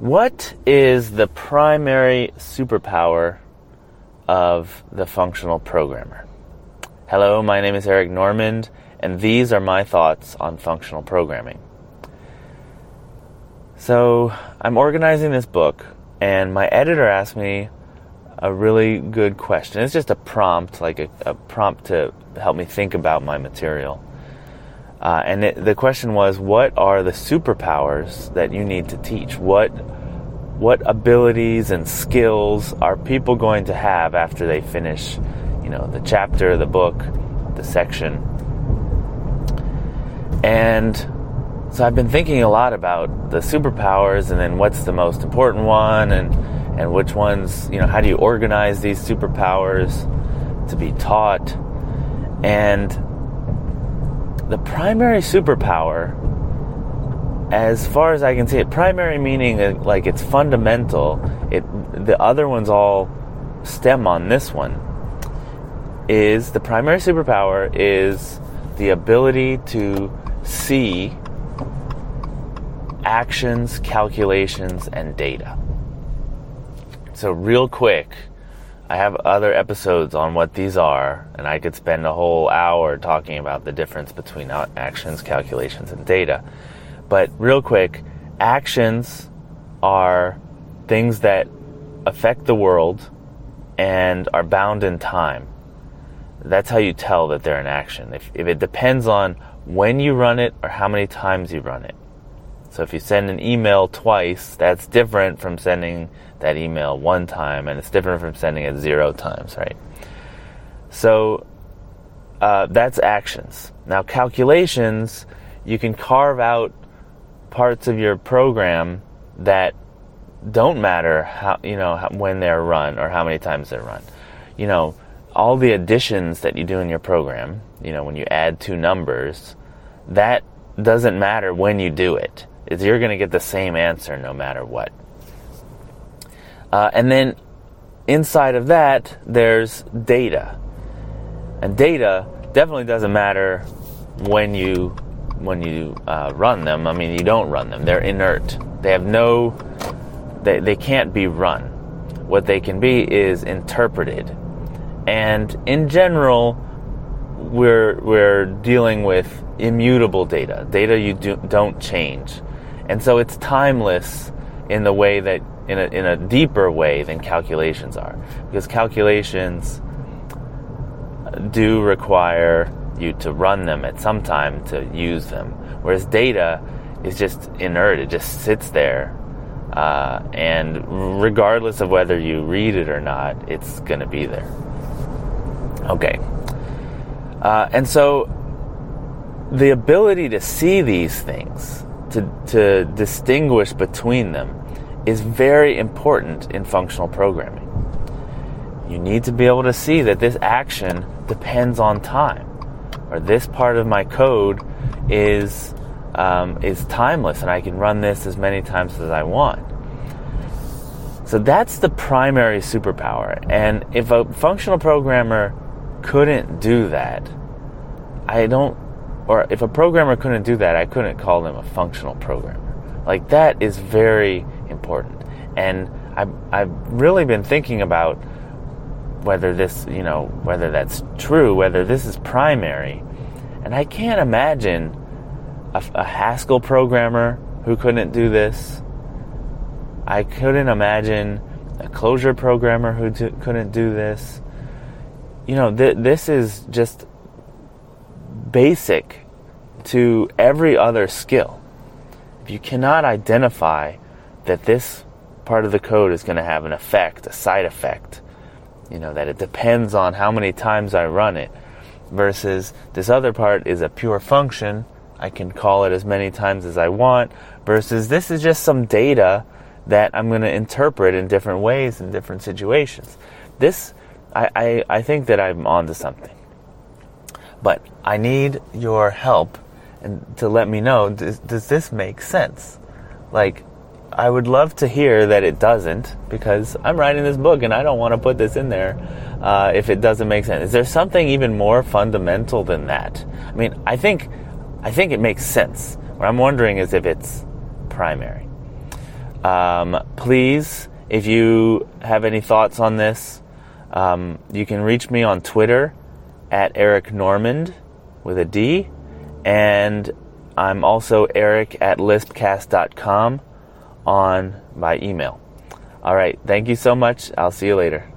What is the primary superpower of the functional programmer? Hello, my name is Eric Normand, and these are my thoughts on functional programming. So, I'm organizing this book, and my editor asked me a really good question. It's just a prompt, like a, a prompt to help me think about my material. Uh, and it, the question was, what are the superpowers that you need to teach? What what abilities and skills are people going to have after they finish, you know, the chapter, the book, the section? And so I've been thinking a lot about the superpowers, and then what's the most important one, and and which ones, you know, how do you organize these superpowers to be taught? And the primary superpower, as far as I can see it, primary meaning uh, like it's fundamental. It the other ones all stem on this one. Is the primary superpower is the ability to see actions, calculations, and data. So, real quick, I have other episodes on what these are, and I could spend a whole hour talking about the difference between actions, calculations, and data. But real quick, actions are things that affect the world and are bound in time. That's how you tell that they're in action. If, if it depends on when you run it or how many times you run it. So if you send an email twice, that's different from sending that email one time, and it's different from sending it zero times, right? So uh, that's actions. Now, calculations, you can carve out parts of your program that don't matter how you know when they're run or how many times they're run. You know, all the additions that you do in your program. You know, when you add two numbers, that doesn't matter when you do it. You're going to get the same answer no matter what. Uh, and then inside of that, there's data. And data definitely doesn't matter when you when you uh, run them. I mean, you don't run them; they're inert. They have no. They they can't be run. What they can be is interpreted. And in general, we're we're dealing with immutable data, data you do, don't change, and so it's timeless in the way that in a, in a deeper way than calculations are. Because calculations do require you to run them at some time to use them. Whereas data is just inert, it just sits there. Uh, and regardless of whether you read it or not, it's going to be there. Okay. Uh, and so the ability to see these things, to, to distinguish between them, is very important in functional programming. You need to be able to see that this action depends on time, or this part of my code is um, is timeless, and I can run this as many times as I want. So that's the primary superpower. And if a functional programmer couldn't do that, I don't, or if a programmer couldn't do that, I couldn't call them a functional programmer. Like that is very important. And I've, I've really been thinking about whether this, you know, whether that's true, whether this is primary. And I can't imagine a, a Haskell programmer who couldn't do this. I couldn't imagine a Clojure programmer who do, couldn't do this. You know, th- this is just basic to every other skill. If you cannot identify that this part of the code is going to have an effect, a side effect, you know, that it depends on how many times I run it, versus this other part is a pure function. I can call it as many times as I want, versus this is just some data that I'm going to interpret in different ways in different situations. This, I, I, I think that I'm onto something. But I need your help and to let me know does, does this make sense? Like, I would love to hear that it doesn't because I'm writing this book and I don't want to put this in there uh, if it doesn't make sense. Is there something even more fundamental than that? I mean, I think I think it makes sense. What I'm wondering is if it's primary. Um, please, if you have any thoughts on this, um, you can reach me on Twitter at Eric Normand with a D, and I'm also Eric at lispcast.com on my email. All right, thank you so much. I'll see you later.